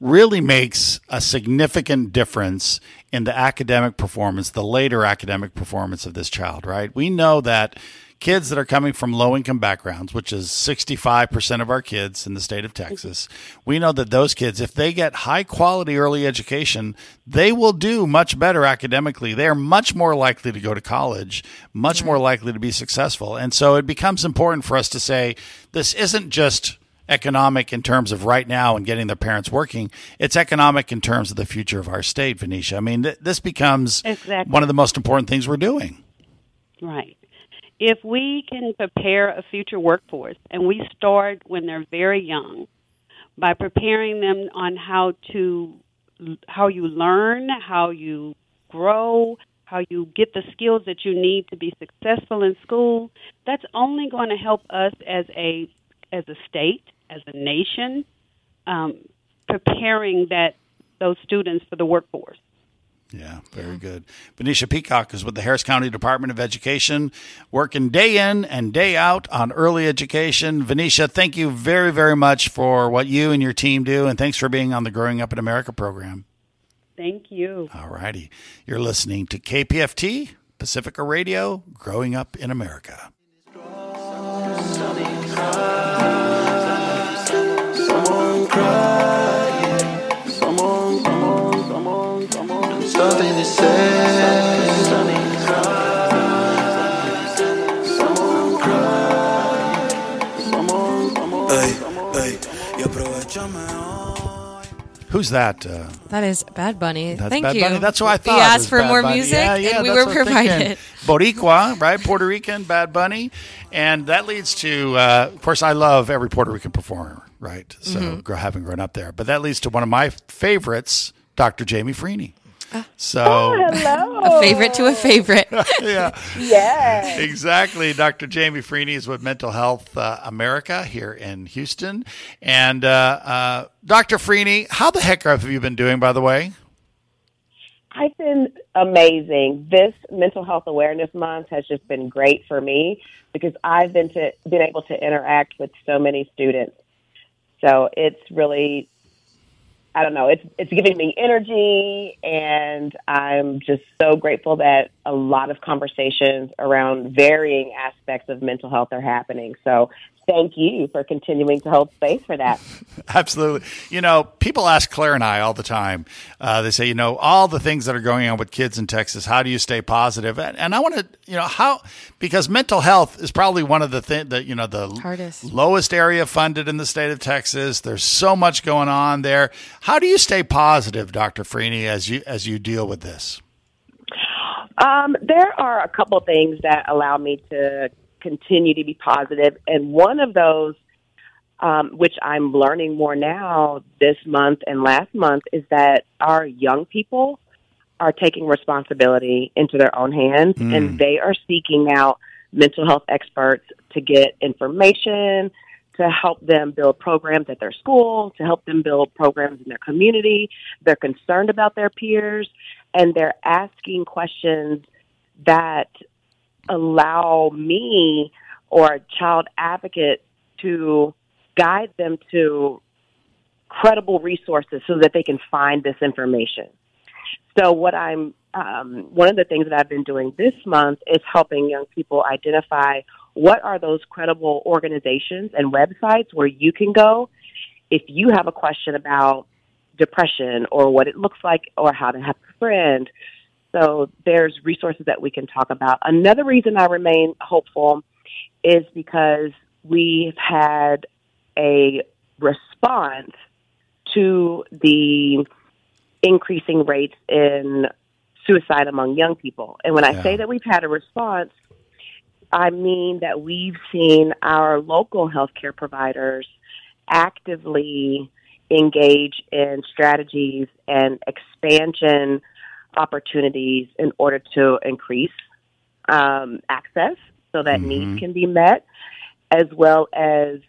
really makes a significant difference in the academic performance, the later academic performance of this child, right? We know that kids that are coming from low income backgrounds, which is 65% of our kids in the state of mm-hmm. Texas, we know that those kids, if they get high quality early education, they will do much better academically. They are much more likely to go to college, much more likely to be successful. And so it becomes important for us to say this isn't just economic in terms of right now and getting their parents working. It's economic in terms of the future of our state, Venetia. I mean, th- this becomes Exactly. one of the most important things we're doing. Right. If we can prepare a future workforce, and we start when they're very young, by preparing them on how to how you learn, how you grow, how you get the skills that you need to be successful in school, that's only going to help us as a as a state, as a nation, um, preparing that those students for the workforce. Yeah, very good. Venetia Peacock is with the Harris County Department of Education, working day in and day out on early education. Venetia, thank you very, very much for what you and your team do, and thanks for being on the Growing Up in America program. Thank you. All righty. You're listening to KPFT, Pacifica Radio, Growing Up in America. Someone crying. Something to say. Someone crying. Someone, come on. Ey, ey, y aprovechame. Who's that? Uh, That is Bad Bunny. That's Thank Bad you. Bunny. That's what I thought. We It asked for Bad more Bunny. music, Yeah, yeah, and we were what I was thinking. provided. Boricua, right? Puerto Rican, Bad Bunny. And that leads to, uh, of course, I love every Puerto Rican performer, right? So Mhm. having grown up there. But that leads to one of my favorites, Dr. Jamie Freeney. So, A favorite to a favorite. yeah. Yes. Exactly. Dr. Jamie Freeney is with Mental Health uh, America here in Houston. And uh, uh, Dr. Freeney, how the heck have you been doing, by the way? I've been amazing. This mental health awareness month has just been great for me because I've been to been able to interact with so many students. So it's really I don't know, it's it's giving me energy and I'm just so grateful that a lot of conversations around varying aspects of mental health are happening. So thank you for continuing to hold space for that. Absolutely. You know, people ask Claire and I all the time. Uh, they say, you know, all the things that are going on with kids in Texas. How do you stay positive? And, and I want to, you know, how because mental health is probably one of the thing that you know the Hardest. lowest area funded in the state of Texas. There's so much going on there. How do you stay positive, Dr. Freeney, as you as you deal with this? Um, there are a couple things that allow me to continue to be positive, and one of those, um, which I'm learning more now this month and last month, is that our young people are taking responsibility into their own hands, Mm. and they are seeking out mental health experts to get information. To help them build programs at their school, to help them build programs in their community. They're concerned about their peers and they're asking questions that allow me or a child advocate to guide them to credible resources so that they can find this information. So what I'm um, one of the things that I've been doing this month is helping young people identify what are those credible organizations and websites where you can go if you have a question about depression or what it looks like or how to have a friend. So there's resources that we can talk about. Another reason I remain hopeful is because we've had a response to the increasing rates in suicide among young people. And when I Yeah. say that we've had a response, I mean that we've seen our local healthcare providers actively engage in strategies and expansion opportunities in order to increase um, access so that needs can be met, as well as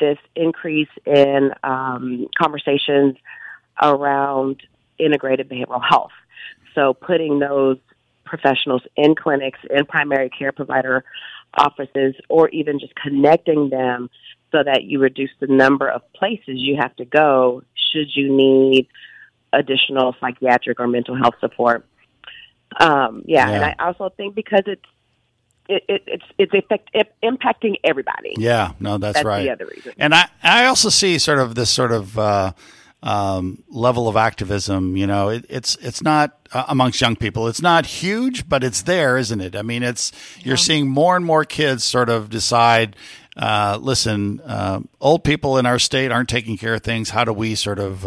this increase in um, conversations around integrated behavioral health. So putting those professionals in clinics, in primary care provider offices, or even just connecting them so that you reduce the number of places you have to go should you need additional psychiatric or mental health support. Um, yeah, and I also think because it's it, it, it's it's effect, it, impacting everybody. Yeah, no, that's, That's right. the other reason. And I, I also see sort of this sort of uh, um, level of activism. You know, it, it's it's not uh, amongst young people. It's not huge, but it's there, isn't it? I mean, it's you're seeing more and more kids sort of decide. Uh, listen, uh, old people in our state aren't taking care of things. How do we sort of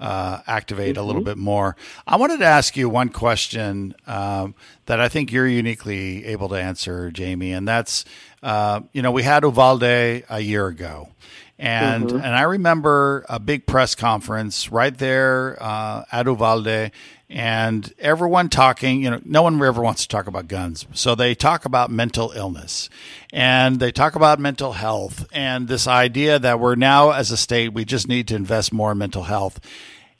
uh, activate a little bit more? I wanted to ask you one question um, that I think you're uniquely able to answer, Jamie, and that's uh, you know we had Uvalde a year ago. And Mhm. and I remember a big press conference right there uh, at Uvalde, and everyone talking. You know, no one ever wants to talk about guns, so they talk about mental illness, and they talk about mental health, and this idea that we're now as a state we just need to invest more in mental health.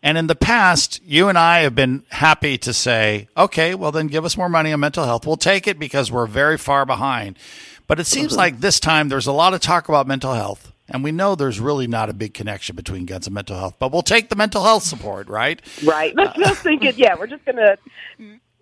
And in the past, you and I have been happy to say, okay, well, then give us more money on mental health. We'll take it because we're very far behind. But it seems mm-hmm. like this time there's a lot of talk about mental health. And we know there's really not a big connection between guns and mental health, but we'll take the mental health support, right? Right. Let's uh, just think it. Yeah, we're just gonna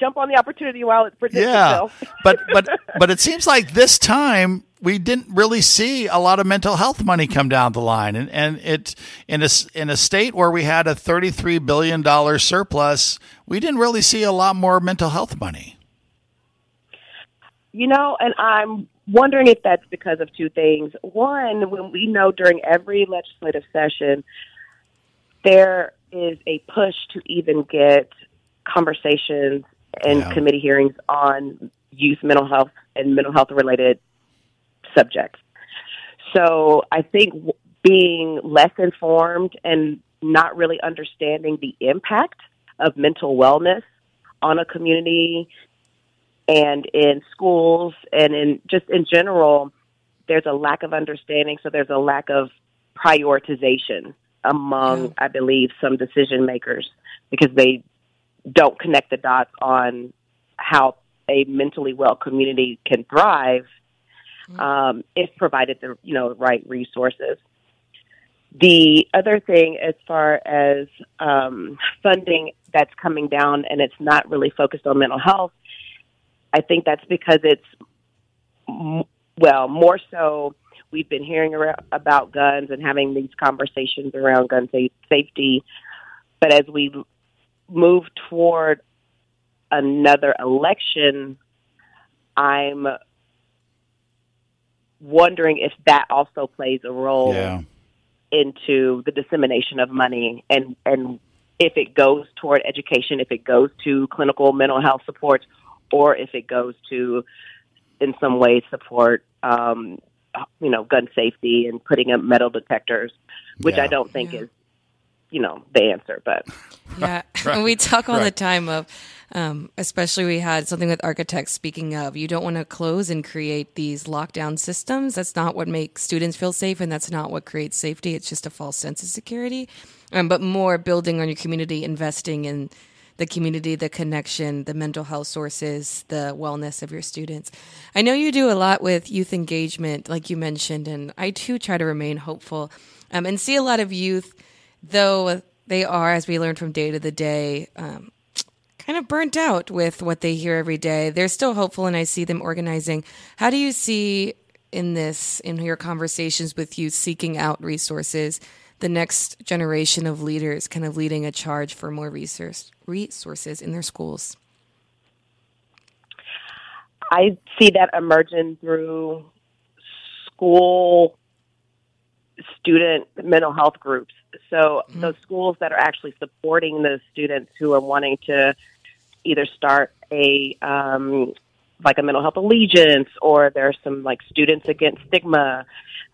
jump on the opportunity while it presents Yeah, itself. but but but it seems like this time we didn't really see a lot of mental health money come down the line, and and it in a in a state where we had a thirty three billion dollar surplus, we didn't really see a lot more mental health money. You know, and I'm wondering if that's because of two things. One, when we know during every legislative session, there is a push to even get conversations and Yeah. committee hearings on youth mental health and mental health related subjects. So I think w- being less informed and not really understanding the impact of mental wellness on a community and in schools and in just in general, there's a lack of understanding. So there's a lack of prioritization among, I believe, some decision makers because they don't connect the dots on how a mentally well community can thrive um, if provided the you know right resources. The other thing, as far as um, funding that's coming down and it's not really focused on mental health, I think that's because it's well more so. We've been hearing about guns and having these conversations around gun safety, but as we move toward another election, I'm wondering if that also plays a role Yeah. into the dissemination of money and and if it goes toward education, if it goes to clinical mental health support, or if it goes to in some way, support um, you know gun safety and putting up metal detectors, which I don't think is you know the answer, but Yeah, Right, we talk all the time of, um, especially we had something with architects. Speaking of, you don't want to close and create these lockdown systems. That's not what makes students feel safe, and that's not what creates safety. It's just a false sense of security. Um, but more building on your community, investing in the community, the connection, the mental health sources, the wellness of your students. I know you do a lot with youth engagement, like you mentioned, and I too try to remain hopeful um, and see a lot of youth, though they are, as we learn from day to the day, um, kind of burnt out with what they hear every day. They're still hopeful, and I see them organizing. How do you see in this, in your conversations with youth, seeking out resources? The next generation of leaders kind of leading a charge for more resource, resources in their schools. I see that emerging through school student mental health groups. So those schools that are actually supporting the students who are wanting to either start a um, like a mental health allegiance, or there are some like students against stigma.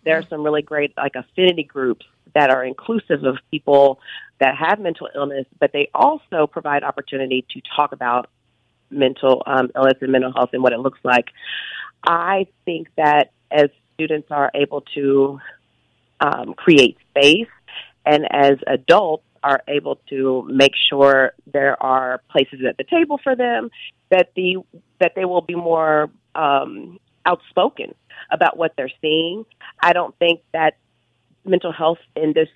There are some really great like affinity groups that are inclusive of people that have mental illness, but they also provide opportunity to talk about mental um, illness and mental health and what it looks like. I think that as students are able to um, create space and as adults are able to make sure there are places at the table for them that the that they will be more um, outspoken about what they're seeing. I don't think that mental health in this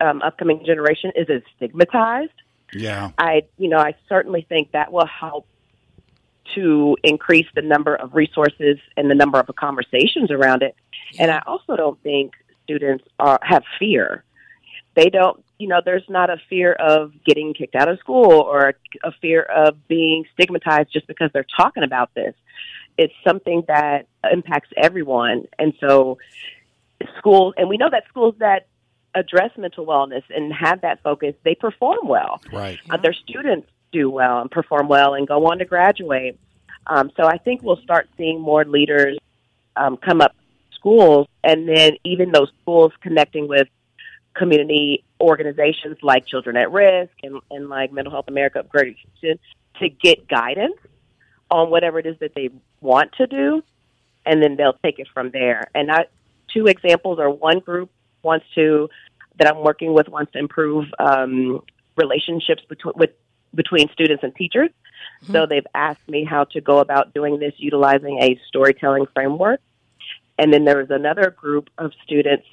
um, upcoming generation is as stigmatized. Yeah. I, you know, I certainly think that will help to increase the number of resources and the number of conversations around it. And I also don't think students are have fear. They don't, you know, there's not a fear of getting kicked out of school or a fear of being stigmatized just because they're talking about this. It's something that impacts everyone. And so schools, and we know that schools that address mental wellness and have that focus, they perform well. Right. Uh, their students do well and perform well and go on to graduate. Um, so I think we'll start seeing more leaders um, come up schools, and then even those schools connecting with community organizations like Children at Risk and, and like Mental Health America of Greater Houston to get guidance on whatever it is that they want to do, and then they'll take it from there. And I, two examples are one group wants to that I'm working with wants to improve um, relationships between with between students and teachers. So they've asked me how to go about doing this utilizing a storytelling framework. And then there was another group of students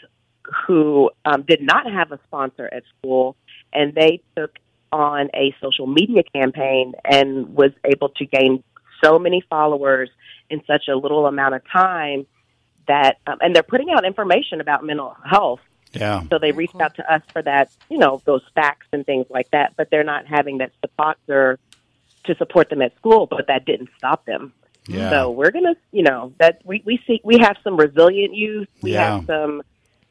who um, did not have a sponsor at school, and they took on a social media campaign and was able to gain so many followers in such a little amount of time that, um, and they're putting out information about mental health. Yeah. So they reached out to us for that, you know, those facts and things like that, but they're not having that sponsor to support them at school, but that didn't stop them. Yeah. So we're gonna, you know, that we we see we have some resilient youth, we Yeah. have some,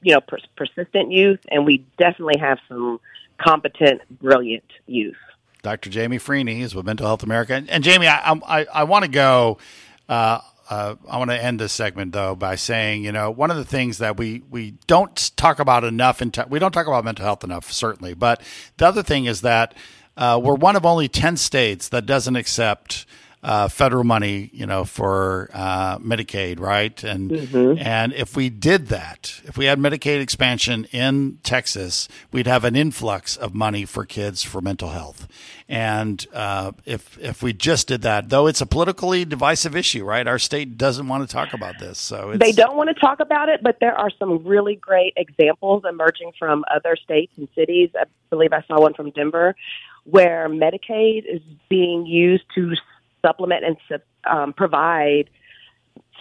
you know, pers- persistent youth, and we definitely have some competent, brilliant youth. Dr. Jamie Freeney is with Mental Health America. And, and Jamie, I, I, I want to go. Uh, uh, I want to end this segment though by saying, you know, one of the things that we we don't talk about enough, in we don't talk about mental health enough, certainly. But the other thing is that uh, we're one of only ten states that doesn't accept uh, federal money, you know, for uh, Medicaid, right? And Mhm. and if we did that, if we had Medicaid expansion in Texas, we'd have an influx of money for kids for mental health. And uh, if if we just did that, though, it's a politically divisive issue, right? Our state doesn't want to talk about this, so it's, They don't want to talk about it, but there are some really great examples emerging from other states and cities. I believe I saw one from Denver where Medicaid is being used to supplement and um, provide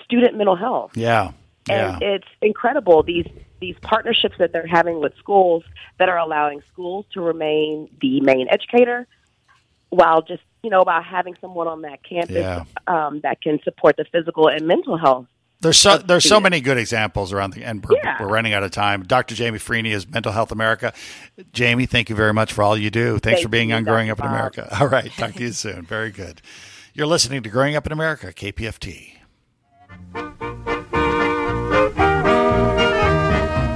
student mental health. Yeah, yeah. And it's incredible these these partnerships that they're having with schools that are allowing schools to remain the main educator while just you know by having someone on that campus Yeah. um, that can support the physical and mental health. There's so there's so many good examples around the and we're, Yeah. we're running out of time. Dr. Jamie Freeney is Mental Health America. Jamie, thank you very much for all you do. Thanks Thank for being on Growing. Up in America. All right, talk to you soon. Very good. You're listening to Growing Up in America, KPFT.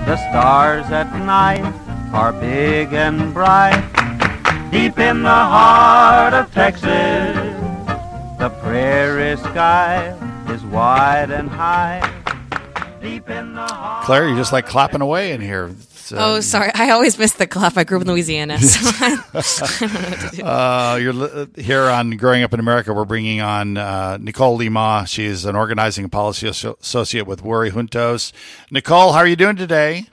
The stars at night are big and bright. Deep in the heart of Texas, the prairie sky is wide and high. Deep in the heart. Claire, you're just like clapping away in here. It's, uh, oh, sorry. I always miss the clap. I grew up in Louisiana. So I, I don't know what to do. Uh, you're here on Growing Up in America. We're bringing on uh, Nicole Lima. She's an organizing and policy associate with Woori Juntos. Nicole, how are you doing today?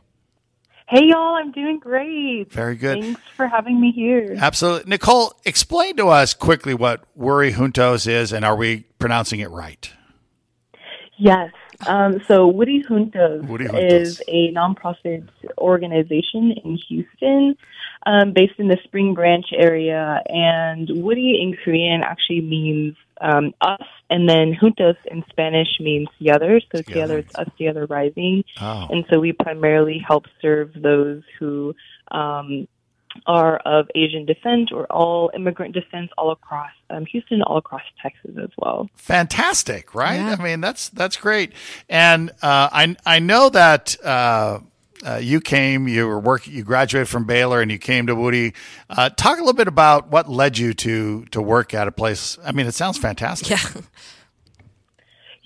Hey, y'all, I'm doing great. Very good. Thanks for having me here. Absolutely. Nicole, explain to us quickly what Woori Juntos is and are we pronouncing it right? Yes. Um, so, Woori Juntos Woori Juntos. is a nonprofit organization in Houston um, based in the Spring Branch area. And Woori in Korean actually means um, us, and then Juntos in Spanish means together. So, together, it's us together rising. Oh. And so, we primarily help serve those who. Um, are of Asian descent or all immigrant descent all across um, Houston, all across Texas as well. Fantastic, right? I mean, that's that's great. And uh, I I know that uh, uh, you came, you were working, you graduated from Baylor, and you came to Woori. Uh, talk a little bit about what led you to to work at a place. I mean, it sounds fantastic. Yeah.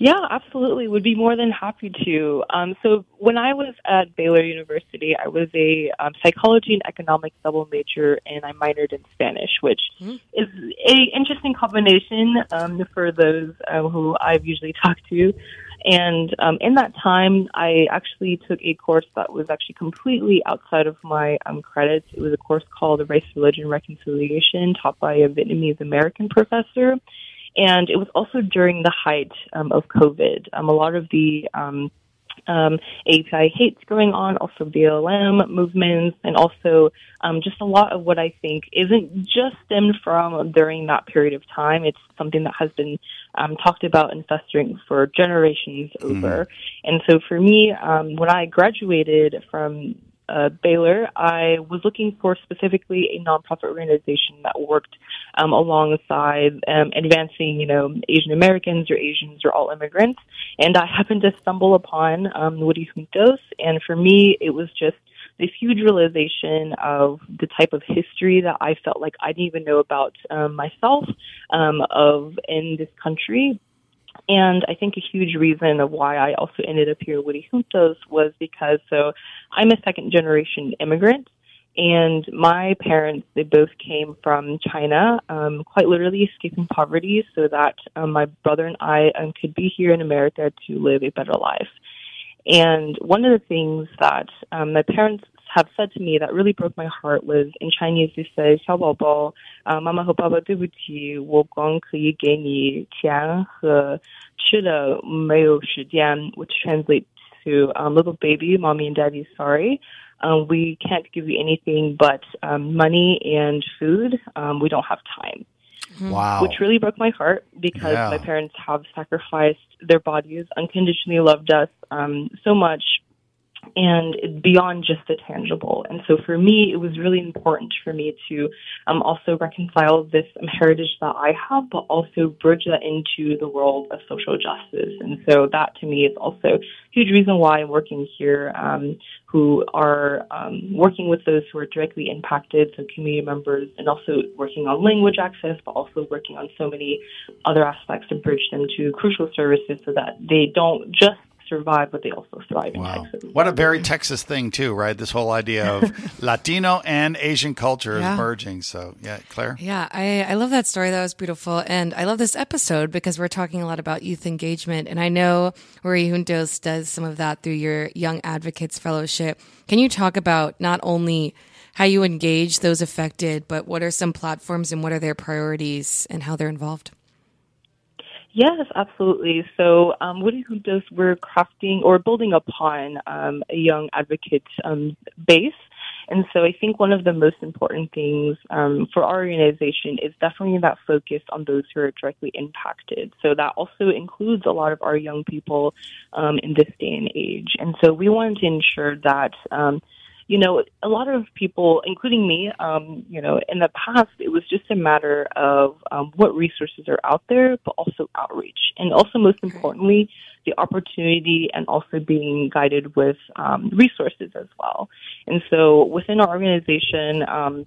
Yeah, absolutely. Would be more than happy to. Um, so when I was at Baylor University, I was a um, psychology and economics double major, and I minored in Spanish, which is a interesting combination um, for those uh, who I've usually talked to. And um, in that time, I actually took a course that was actually completely outside of my um, credits. It was a course called Race, Religion, Reconciliation, taught by a Vietnamese American professor. And it was also during the height um, of COVID. Um, a lot of the um, um, API hates going on, also BLM movements, and also um, just a lot of what I think isn't just stemmed from during that period of time. It's something that has been um, talked about and festering for generations over. And so for me, um, when I graduated from uh, Baylor, I was looking for specifically a nonprofit organization that worked um, alongside um, advancing, you know, Asian Americans or Asians or all immigrants. And I happened to stumble upon um, Woori Juntos, and for me, it was just this huge realization of the type of history that I felt like I didn't even know about um, myself um, of in this country. And I think a huge reason of why I also ended up here at Woori Juntos was because so I'm a second generation immigrant and my parents they both came from China, um, quite literally escaping poverty so that um, my brother and I um, could be here in America to live a better life. And one of the things that um, my parents have said to me that really broke my heart was in Chinese they say 小宝宝，啊、妈妈和爸爸对不起，我光可以给你钱和吃的，没有时间，which translates to um, little baby, mommy and daddy, sorry. Um, we can't give you anything but um, money and food. Um, we don't have time. Wow. Which really broke my heart because Yeah. my parents have sacrificed their bodies, unconditionally loved us um, so much. and beyond just the tangible. And so for me, it was really important for me to um, also reconcile this um, heritage that I have, but also bridge that into the world of social justice. And so that to me is also a huge reason why I'm working here, um, who are um, working with those who are directly impacted, so community members, and also working on language access, but also working on so many other aspects to bridge them to crucial services so that they don't just survive, but they also thrive in Texas. What a very Texas thing, too, right? This whole idea of Latino and Asian culture Yeah. is merging. So, yeah, Claire? Yeah, I, I love that story. That was beautiful. And I love this episode because we're talking a lot about youth engagement. And I know Woori Juntos does some of that through your Young Advocates Fellowship. Can you talk about not only how you engage those affected, but what are some platforms and what are their priorities and how they're involved? Yes, absolutely. So, um, Woori Juntos, we're crafting or building upon um, a young advocate um, base. And so I think one of the most important things um, for our organization is definitely that focus on those who are directly impacted. So that also includes a lot of our young people um, in this day and age. And so we wanted to ensure that um, you know, a lot of people, including me, um, you know, in the past, it was just a matter of um, what resources are out there, but also outreach. And also, most importantly, the opportunity and also being guided with um, resources as well. And so within our organization, um,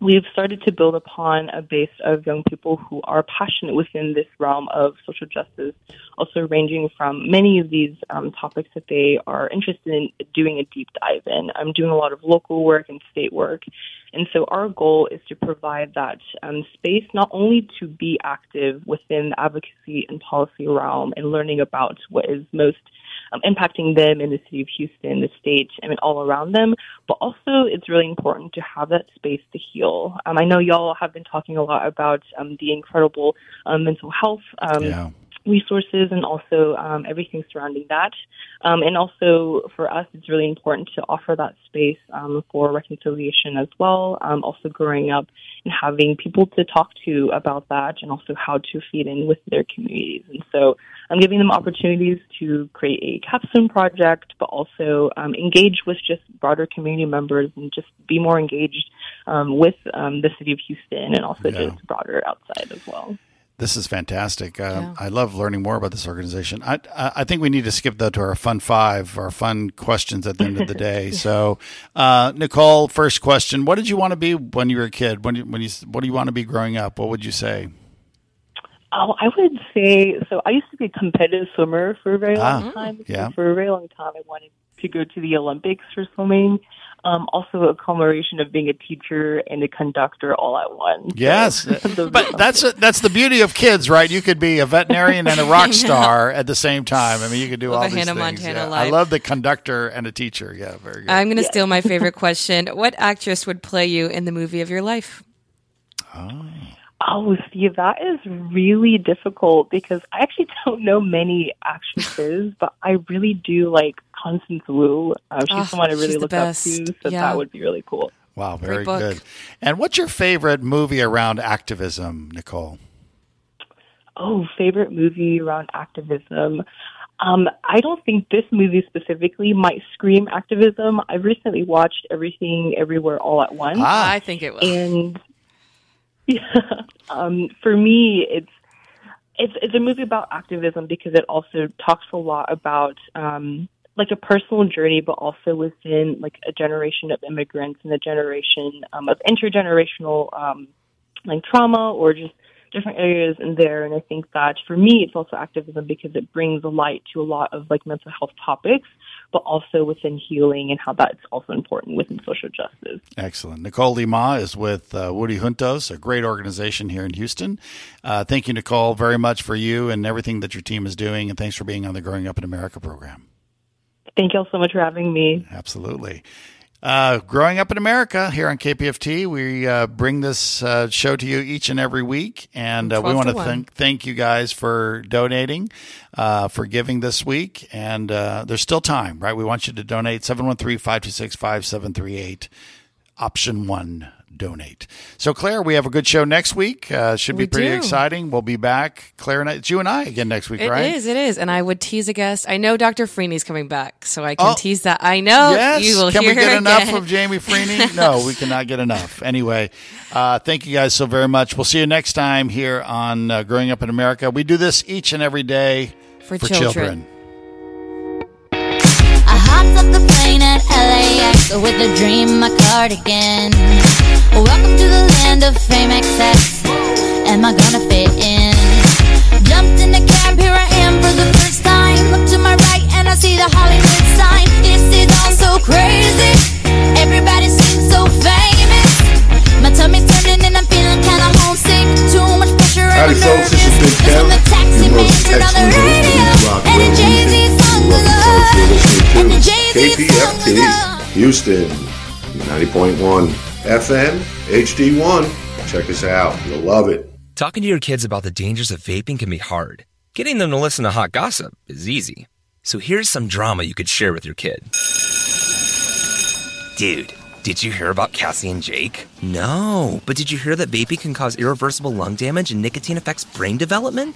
we've started to build upon a base of young people who are passionate within this realm of social justice, also ranging from many of these um, topics that they are interested in doing a deep dive in. I'm doing a lot of local work and state work. And so our goal is to provide that um, space not only to be active within the advocacy and policy realm and learning about what is most um, impacting them in the city of Houston, the state, I mean, all around them. But also, it's really important to have that space to heal. Um, I know y'all have been talking a lot about um, the incredible um, mental health. Um, Yeah. Resources and also um, everything surrounding that. Um, and also for us, it's really important to offer that space um, for reconciliation as well. Um, also growing up and having people to talk to about that and also how to feed in with their communities. And so I'm giving them opportunities to create a capstone project, but also um, engage with just broader community members and just be more engaged um, with um, the city of Houston and also Yeah. just broader outside as well. This is fantastic. Uh, I love learning more about this organization. I, I I think we need to skip though to our fun five, our fun questions at the end of the day. So, uh, Nicole, first question: What did you want to be when you were a kid? When you, when you what do you want to be growing up? What would you say? Oh, I would say so. I used to be a competitive swimmer for a very long Ah, time. So yeah. For a very long time, I wanted to go to the Olympics for swimming. Um, also, a combination of being a teacher and a conductor all at once. Yes, but that's that's the beauty of kids, right? You could be a veterinarian and a rock star at the same time. I mean, you could do Live all a these Hannah things. Montana Yeah. I love the conductor and a teacher. Yeah, very good. I'm going to steal my favorite question. What actress would play you in the movie of your life? Oh, Steve, that is really difficult because I actually don't know many actresses, but I really do like Constance Wu. Uh, she's Ah, someone I really look up to, so Yeah. that would be really cool. Wow, very good. And what's your favorite movie around activism, Nicole? Oh, favorite movie around activism. Um, I don't think this movie specifically might scream activism. I recently watched Everything Everywhere All at Once. Ah, I think it will. And yeah, um, for me, it's it's it's a movie about activism because it also talks a lot about um, like a personal journey, but also within like a generation of immigrants and a generation um, of intergenerational um, like trauma or just different areas in there. And I think that for me, it's also activism because it brings a light to a lot of like mental health topics, but also within healing and how that's also important within social justice. Excellent. Nicole Lima is with uh, Woori Juntos, a great organization here in Houston. Uh, thank you, Nicole, very much for you and everything that your team is doing. And thanks for being on the Growing Up in America program. Thank you all so much for having me. Absolutely. Uh, Growing Up in America here on KPFT, we uh, bring this uh, show to you each and every week. And uh, we want to to 1. thank, thank you guys for donating, uh, for giving this week. And uh, there's still time, right? We want you to donate 713 526 5738, option one donate. So, Claire, we have a good show next week. Uh, should be We pretty do. exciting. We'll be back. Claire and I, it's you and I again next week, It is, right? it is. And I would tease a guest. I know Dr. Freeney's coming back, so I can Oh. tease that. I know yes. you will Can hear we get enough again. of Jamie Freeney? No, we cannot get enough. Anyway, uh, thank you guys so very much. We'll see you next time here on uh, Growing Up in America. We do this each and every day For children. children. I hopped off the plane at LAX with a dream, my cardigan. Welcome to the land of fame excess. Am I gonna fit in? Jumped in the cab, here I am for the first time. Look to my right and I see the Hollywood sign. This is all so crazy. Everybody seems so famous. My tummy's turning and I'm feeling kinda homesick. Too much pressure and I'm folks. This is nervous. Big Just Kev, when the taxi your man most on the excellent host of radio. And the Radio Jay-Z song was Welcome, folks. You're listening And the Jay-Z song was KPFT Houston, 90.1 FM, HD1. Check us out. You'll love it. Talking to your kids about the dangers of vaping can be hard. Getting them to listen to hot gossip is easy. So here's some drama you could share with your kid. Dude, did you hear about Cassie and Jake? No, but did you hear that vaping can cause irreversible lung damage and nicotine affects brain development?